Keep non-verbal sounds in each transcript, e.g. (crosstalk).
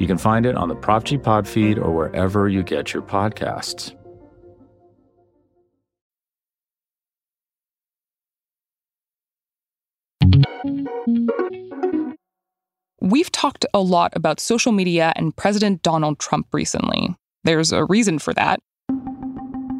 You can find it on the Prop G Pod feed or wherever you get your podcasts. We've talked a lot about social media and President Donald Trump recently. There's a reason for that.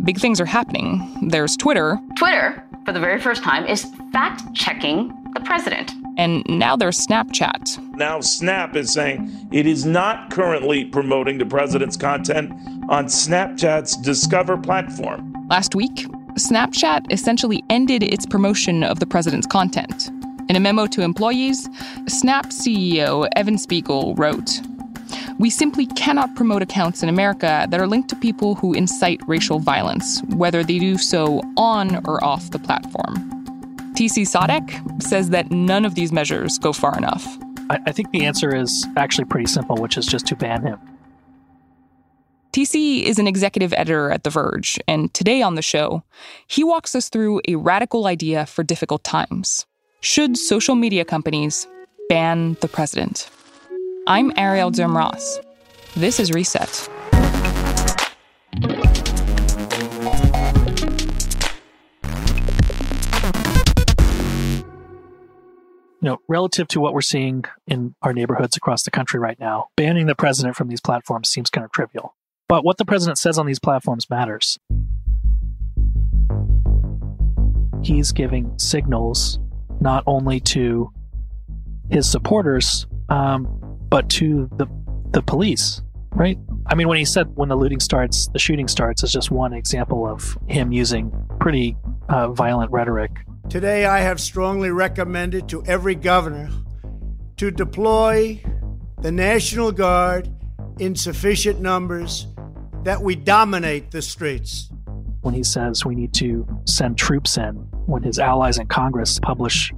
Big things are happening. There's Twitter. Twitter, for the very first time, is fact checking the president. And now there's Snapchat. Now, Snap is saying it is not currently promoting the president's content on Snapchat's Discover platform. Last week, Snapchat essentially ended its promotion of the president's content. In a memo to employees, Snap CEO Evan Spiegel wrote We simply cannot promote accounts in America that are linked to people who incite racial violence, whether they do so on or off the platform. TC Sottek says that none of these measures go far enough. I, I think the answer is actually pretty simple, which is just to ban him. TC is an executive editor at The Verge, and today on the show, he walks us through a radical idea for difficult times. Should social media companies ban the president? I'm Arielle Ross. This is Reset. You know, relative to what we're seeing in our neighborhoods across the country right now, banning the president from these platforms seems kind of trivial. But what the president says on these platforms matters. He's giving signals not only to his supporters, um, but to the the police, right? I mean, when he said when the looting starts, the shooting starts, is just one example of him using pretty uh, violent rhetoric Today, I have strongly recommended to every governor to deploy the National Guard in sufficient numbers that we dominate the streets. When he says we need to send troops in, when his allies in Congress publish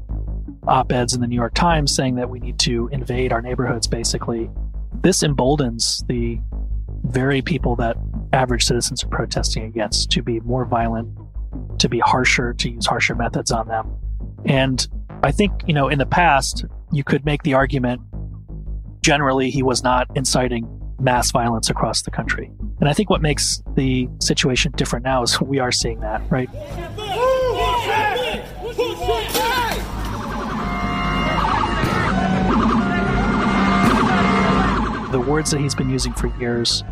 op eds in the New York Times saying that we need to invade our neighborhoods, basically, this emboldens the very people that average citizens are protesting against to be more violent, to be harsher, to use harsher methods on them. And I think, you know, in the past, you could make the argument generally he was not inciting mass violence across the country. And I think what makes the situation different now is (laughs) we are seeing that, right? The words that he's been using for years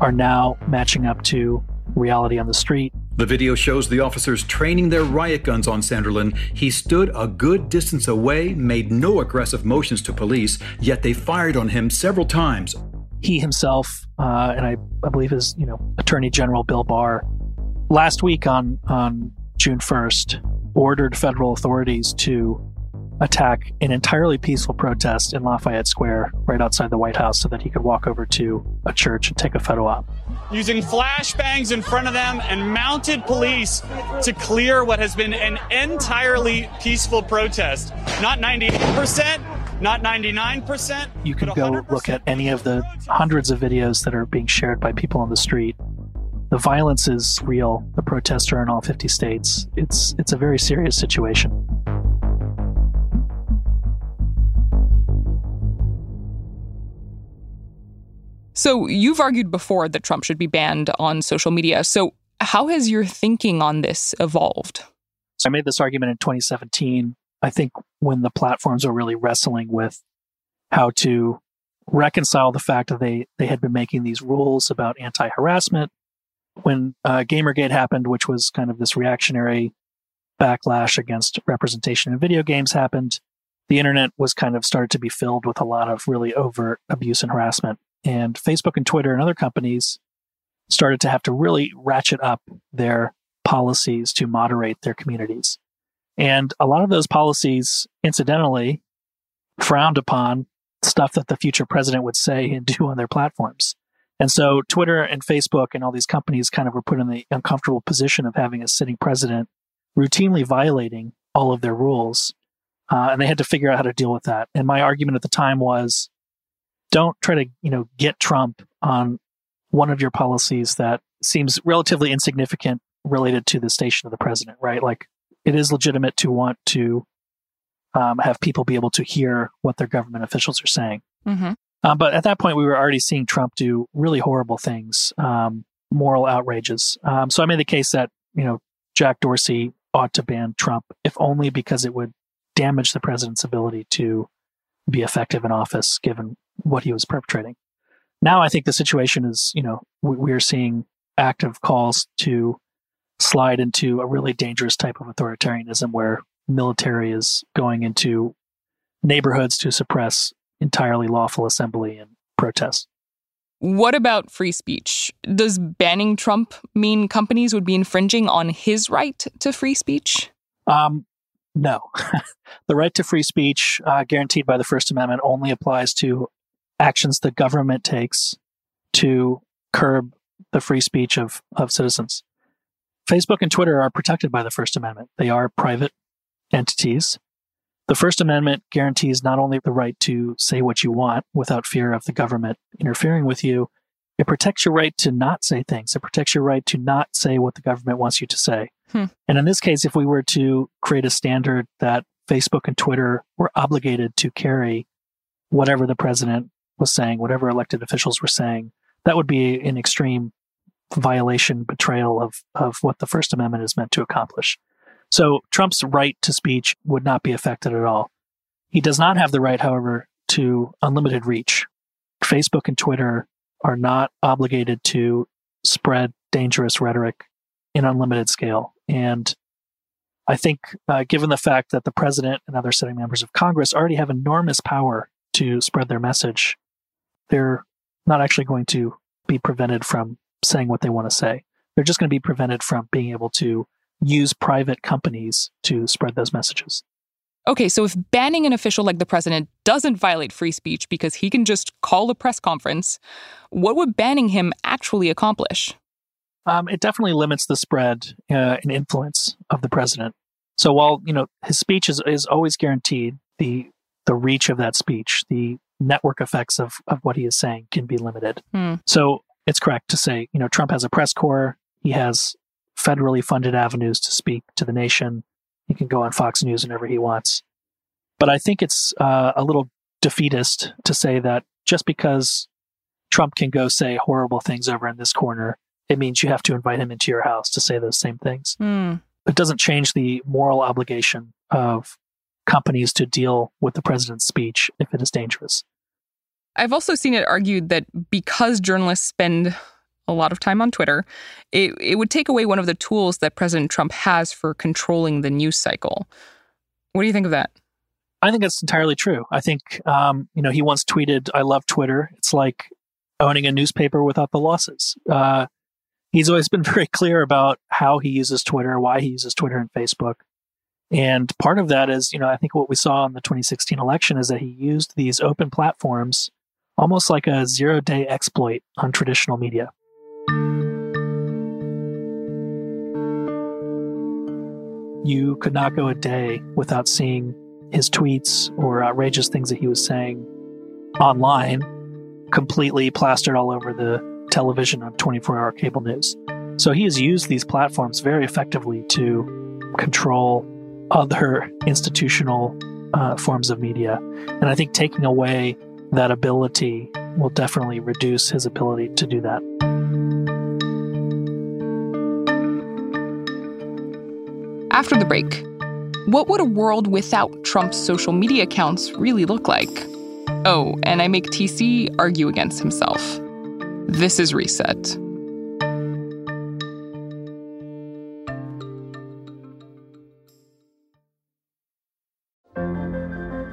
are now matching up to reality on the street. The video shows the officers training their riot guns on Sanderlin. He stood a good distance away, made no aggressive motions to police, yet they fired on him several times. He himself, uh, and I, I believe his, you know, Attorney General Bill Barr, last week on on June 1st, ordered federal authorities to attack an entirely peaceful protest in Lafayette Square right outside the White House so that he could walk over to a church and take a photo op. Using flashbangs in front of them and mounted police to clear what has been an entirely peaceful protest. Not 98%, not 99%. You can go look at any of the hundreds of videos that are being shared by people on the street. The violence is real. The protests are in all 50 states. It's it's a very serious situation. So you've argued before that Trump should be banned on social media. So how has your thinking on this evolved? So I made this argument in 2017. I think when the platforms were really wrestling with how to reconcile the fact that they they had been making these rules about anti-harassment when uh, Gamergate happened, which was kind of this reactionary backlash against representation in video games happened, the internet was kind of started to be filled with a lot of really overt abuse and harassment. And Facebook and Twitter and other companies started to have to really ratchet up their policies to moderate their communities. And a lot of those policies, incidentally, frowned upon stuff that the future president would say and (laughs) do on their platforms. And so Twitter and Facebook and all these companies kind of were put in the uncomfortable position of having a sitting president routinely violating all of their rules. Uh, and they had to figure out how to deal with that. And my argument at the time was don't try to, you know, get Trump on one of your policies that seems relatively insignificant related to the station of the president, right? Like it is legitimate to want to um, have people be able to hear what their government officials are saying. Mm-hmm. Um, but at that point, we were already seeing Trump do really horrible things, um, moral outrages. Um, so I made the case that you know Jack Dorsey ought to ban Trump, if only because it would damage the president's ability to be effective in office, given what he was perpetrating. Now, I think the situation is, you know, we, we are seeing active calls to slide into a really dangerous type of authoritarianism where military is going into neighborhoods to suppress entirely lawful assembly and protest. What about free speech? Does banning Trump mean companies would be infringing on his right to free speech? Um, no. (laughs) the right to free speech, uh, guaranteed by the First Amendment, only applies to actions the government takes to curb the free speech of, of citizens. Facebook and Twitter are protected by the First Amendment. They are private entities. The First Amendment guarantees not only the right to say what you want without fear of the government interfering with you, it protects your right to not say things. It protects your right to not say what the government wants you to say. Hmm. And in this case, if we were to create a standard that Facebook and Twitter were obligated to carry whatever the president was saying, whatever elected officials were saying, that would be an extreme violation, betrayal of, of what the First Amendment is meant to accomplish. So Trump's right to speech would not be affected at all. He does not have the right, however, to unlimited reach. Facebook and Twitter are not obligated to spread dangerous rhetoric in unlimited scale. And I think, uh, given the fact that the president and other sitting members of Congress already have enormous power to spread their message, they're not actually going to be prevented from saying what they want to say. They're just going to be prevented from being able to use private companies to spread those messages. Okay, so if banning an official like the president doesn't violate free speech because he can just call a press conference, what would banning him actually accomplish? Um, it definitely limits the spread uh, and influence of the president. So while you know his speech is, is always guaranteed, the the reach of that speech, the network effects of, of what he is saying can be limited. Hmm. So it's correct to say, you know, Trump has a press corps. He has federally funded avenues to speak to the nation. He can go on Fox News whenever he wants. But I think it's uh, a little defeatist to say that just because Trump can go say horrible things over in this corner, it means you have to invite him into your house to say those same things. Hmm. It doesn't change the moral obligation of companies to deal with the president's speech if it is dangerous. I've also seen it argued that because journalists spend a lot of time on Twitter, it, it would take away one of the tools that President Trump has for controlling the news cycle. What do you think of that? I think that's entirely true. I think, um, you know, he once tweeted, I love Twitter. It's like owning a newspaper without the losses. Uh, he's always been (laughs) very clear about how he uses Twitter, why he uses Twitter and Facebook. And part of that is, you know, I think what we saw in the 2016 election is that he used these open platforms almost like a zero day exploit on traditional media. You could not go a day without seeing his tweets or outrageous things that he was saying online completely plastered all over the television on 24 hour cable news. So he has used these platforms very effectively to control other institutional uh, forms of media. And I think taking away that ability will definitely reduce his ability to do that. After the break, what would a world without Trump's social media accounts really look like? Oh, and I make TC argue against himself. This is Reset.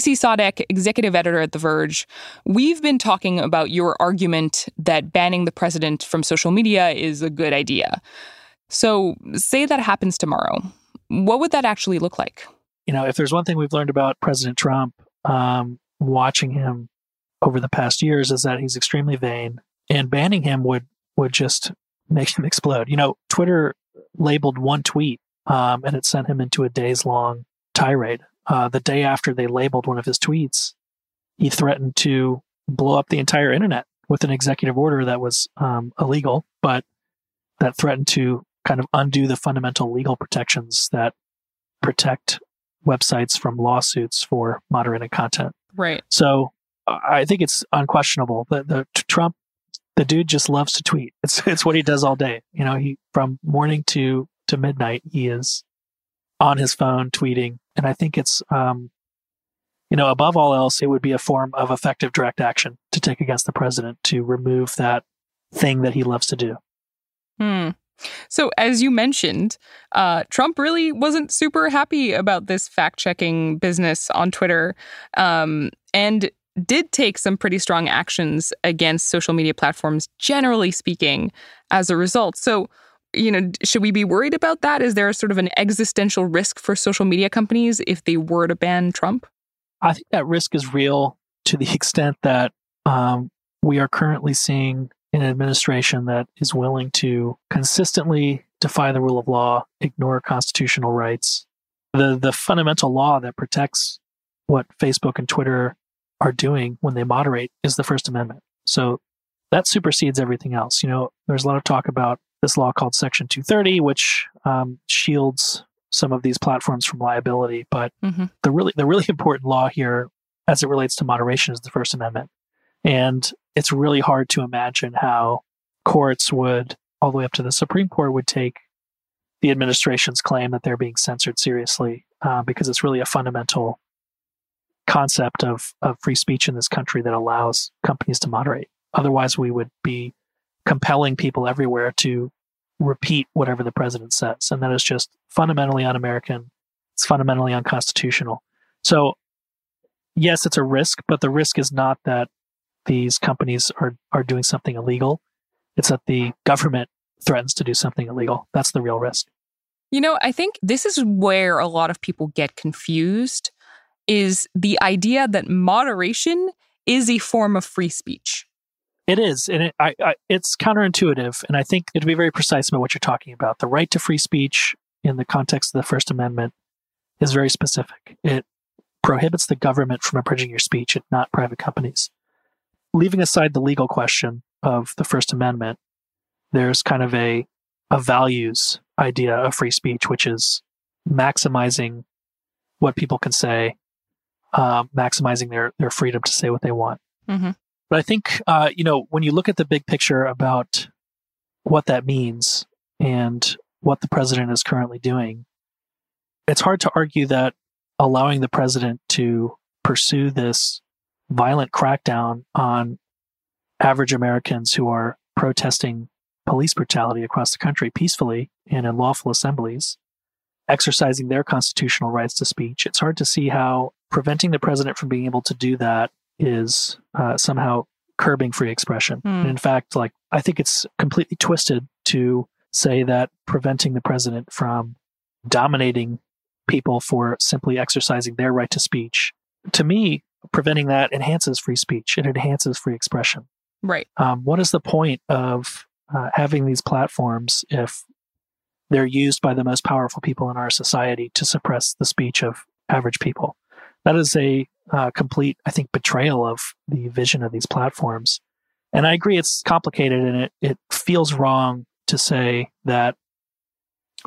TC Sottek, executive editor at The Verge, we've been talking about your argument that banning the president from social media is a good idea. So, say that happens tomorrow. What would that actually look like? You know, if there's one thing we've learned about President Trump, um, watching him over the past years, is that he's extremely vain, and banning him would would just make him (laughs) explode. You know, Twitter labeled one tweet, um, and it sent him into a days long tirade uh, the day after they labeled one of his tweets, he threatened to blow up the entire internet with an executive order that was um, illegal, but that threatened to kind of undo the fundamental legal protections that protect websites from lawsuits for moderated content. Right. So I think it's unquestionable that the Trump, the dude just loves to tweet. It's it's what he does all day. You know, he from morning to to midnight, he is on his phone tweeting and I think it's, um, you know, above all else, it would be a form of effective direct action to take against the president to remove that thing that he loves to do. Hmm. So, as you mentioned, uh, Trump really wasn't super happy about this fact checking business on Twitter um, and did take some pretty strong actions against social media platforms, generally speaking, as a result. So, you know, should we be worried about that? Is there a sort of an existential risk for social media companies if they were to ban Trump? I think that risk is real to the (laughs) extent that um, we are currently seeing an administration that is willing to consistently defy the rule of law, ignore constitutional rights. The the fundamental law that protects what Facebook and Twitter are doing when they moderate is the First Amendment. So that supersedes everything else. You know, there's a lot of talk about this law called Section 230, which um, shields some of these platforms from liability. But mm-hmm. the really the really (laughs) important law here, as it relates to moderation, is the First Amendment, and it's really hard to imagine how courts would, all the way up to the Supreme Court, would take the administration's claim that they're being censored seriously, uh, because it's really a fundamental concept of, of free speech in this country that allows companies to moderate. Otherwise, we would be compelling people everywhere to repeat whatever the president says. And that is just fundamentally un American. It's fundamentally unconstitutional. So, yes, it's a risk, but the risk is not that these companies are, are doing something illegal. It's that the government threatens to do something illegal. That's the real risk. You know, I think this is where a lot of people get confused is the idea that moderation is a form of free speech. It is, and it, I, I, it's counterintuitive. And I think to be very precise about what you're talking about, the right to free speech in the context of the First Amendment is very specific. It prohibits the government from abridging your speech, and not private companies. Leaving aside the legal question of the First Amendment, there's kind of a a values idea of free speech, which is maximizing what people can say, uh, maximizing their their freedom to say what they want. Mm-hmm. But I think, uh, you know, when you look at the big picture about what that means and what the president is currently doing, it's hard to argue that allowing the president to pursue this violent crackdown on average Americans who are protesting police brutality across the country peacefully and in lawful assemblies, exercising their constitutional rights to speech. It's hard to see how preventing the president from being able to do that is uh, somehow curbing free expression. Mm. And in fact, like I think it's completely twisted to say that preventing the president from dominating people for simply exercising their right to speech, to me, preventing that enhances free speech. It enhances free expression. Right. Um, what is the point of uh, having these platforms if they're used by the most powerful people in our society to suppress the speech of average people? That is a uh, complete, I think, betrayal of the vision of these platforms. And I agree, it's complicated and it, it feels wrong to say that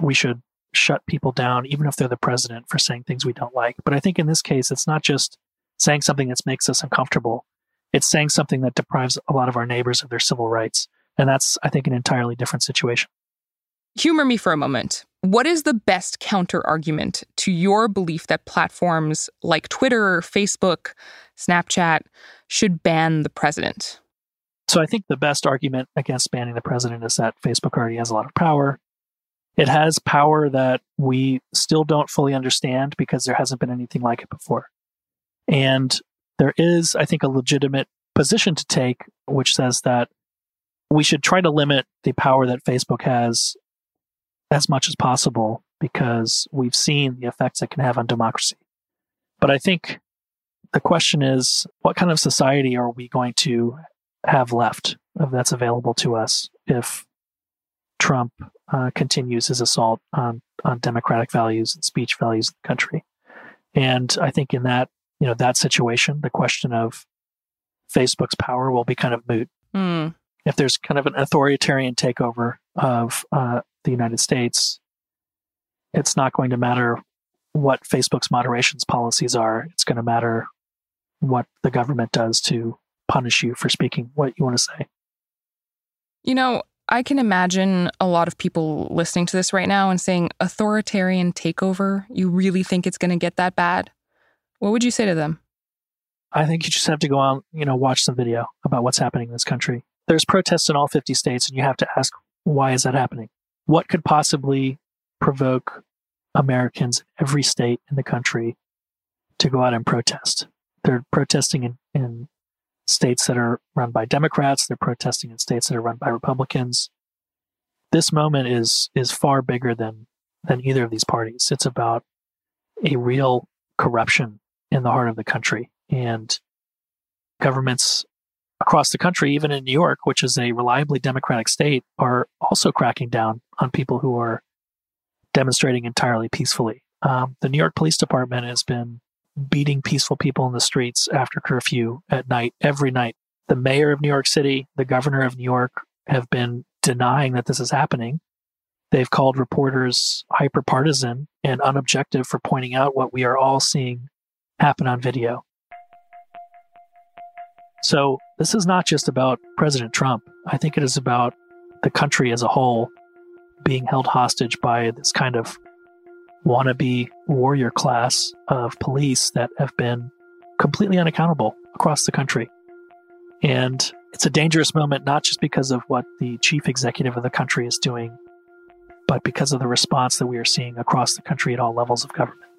we should shut people down, even if they're the president, for saying things we don't like. But I think in this case, it's not just saying something that makes us uncomfortable, it's saying something that deprives a lot of our neighbors of their civil rights. And that's, I think, an entirely different situation. Humor me for a moment. What is the best counter argument to your belief that platforms like Twitter, Facebook, Snapchat should ban the president? So I think the best argument against banning the president is that Facebook already has a lot of power. It has power that we still don't fully understand because there hasn't been anything like it before. And there is, I think, a legitimate position to take, which says that we should try to limit the power that Facebook has as much as possible because we've seen the effects it can have on democracy. But I think the question is what kind of society are we going to have left that's available to us if Trump uh, continues his assault on, on democratic values and speech values in the country? And I think in that, you know, that situation, the question of Facebook's power will be kind of moot. Mm. If there's kind of an authoritarian takeover of uh, the United States, it's not going to matter what Facebook's moderations policies are. It's going to matter what the government does to punish you for speaking what you want to say. You know, I can imagine a lot of people listening to this right now and saying, authoritarian takeover? You really think it's going to get that bad? What would you say to them? I think you just have to go on, you know, watch some video about what's happening in this country. There's protests in all 50 states, and you have to ask, why is that happening? What could possibly provoke Americans in every state in the country to go out and protest? They're protesting in, in states that are run by Democrats. They're protesting in states that are run by Republicans. This moment is is far bigger than than either of these parties. It's about a real corruption in the heart of the country and governments across the country, even in New York, which is a reliably democratic state, are also cracking down on people who are demonstrating entirely peacefully. Um, the New York Police Department has been beating peaceful people in the streets after curfew at night, every night. The mayor of New York City, the governor of New York have been denying that this is happening. They've called reporters hyperpartisan and unobjective for pointing out what we are all seeing happen on video. So, this is not just about President Trump. I think it is about the country as a whole being held hostage by this kind of wannabe warrior class of police that have been completely unaccountable across the country. And it's a dangerous moment, not just because of what the chief executive of the country is doing, but because of the response that we are seeing across the country at all levels of government.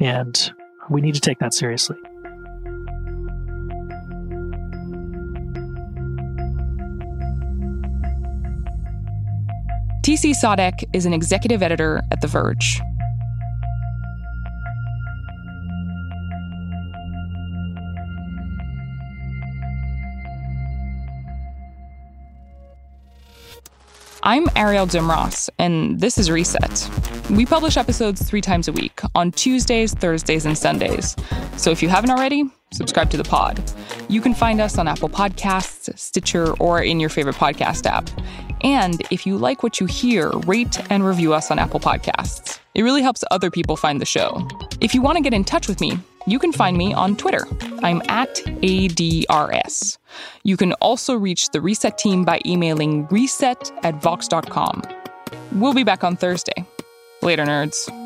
And we need to take that seriously. TC Sottek is an executive editor at The Verge. I'm Arielle Duhaime-Ross, and this is Reset. We publish episodes three times a week on Tuesdays, Thursdays, and Sundays. So if you haven't already, subscribe to the pod. You can find us on Apple Podcasts, Stitcher, or in your favorite podcast app. And if you like what you hear, rate and review us on Apple Podcasts. It really helps other people find the show. If you want to get in touch with me, you can find me on Twitter. I'm at ADRS. You can also reach the Reset team by emailing reset at vox.com. We'll be back on Thursday. Later, nerds.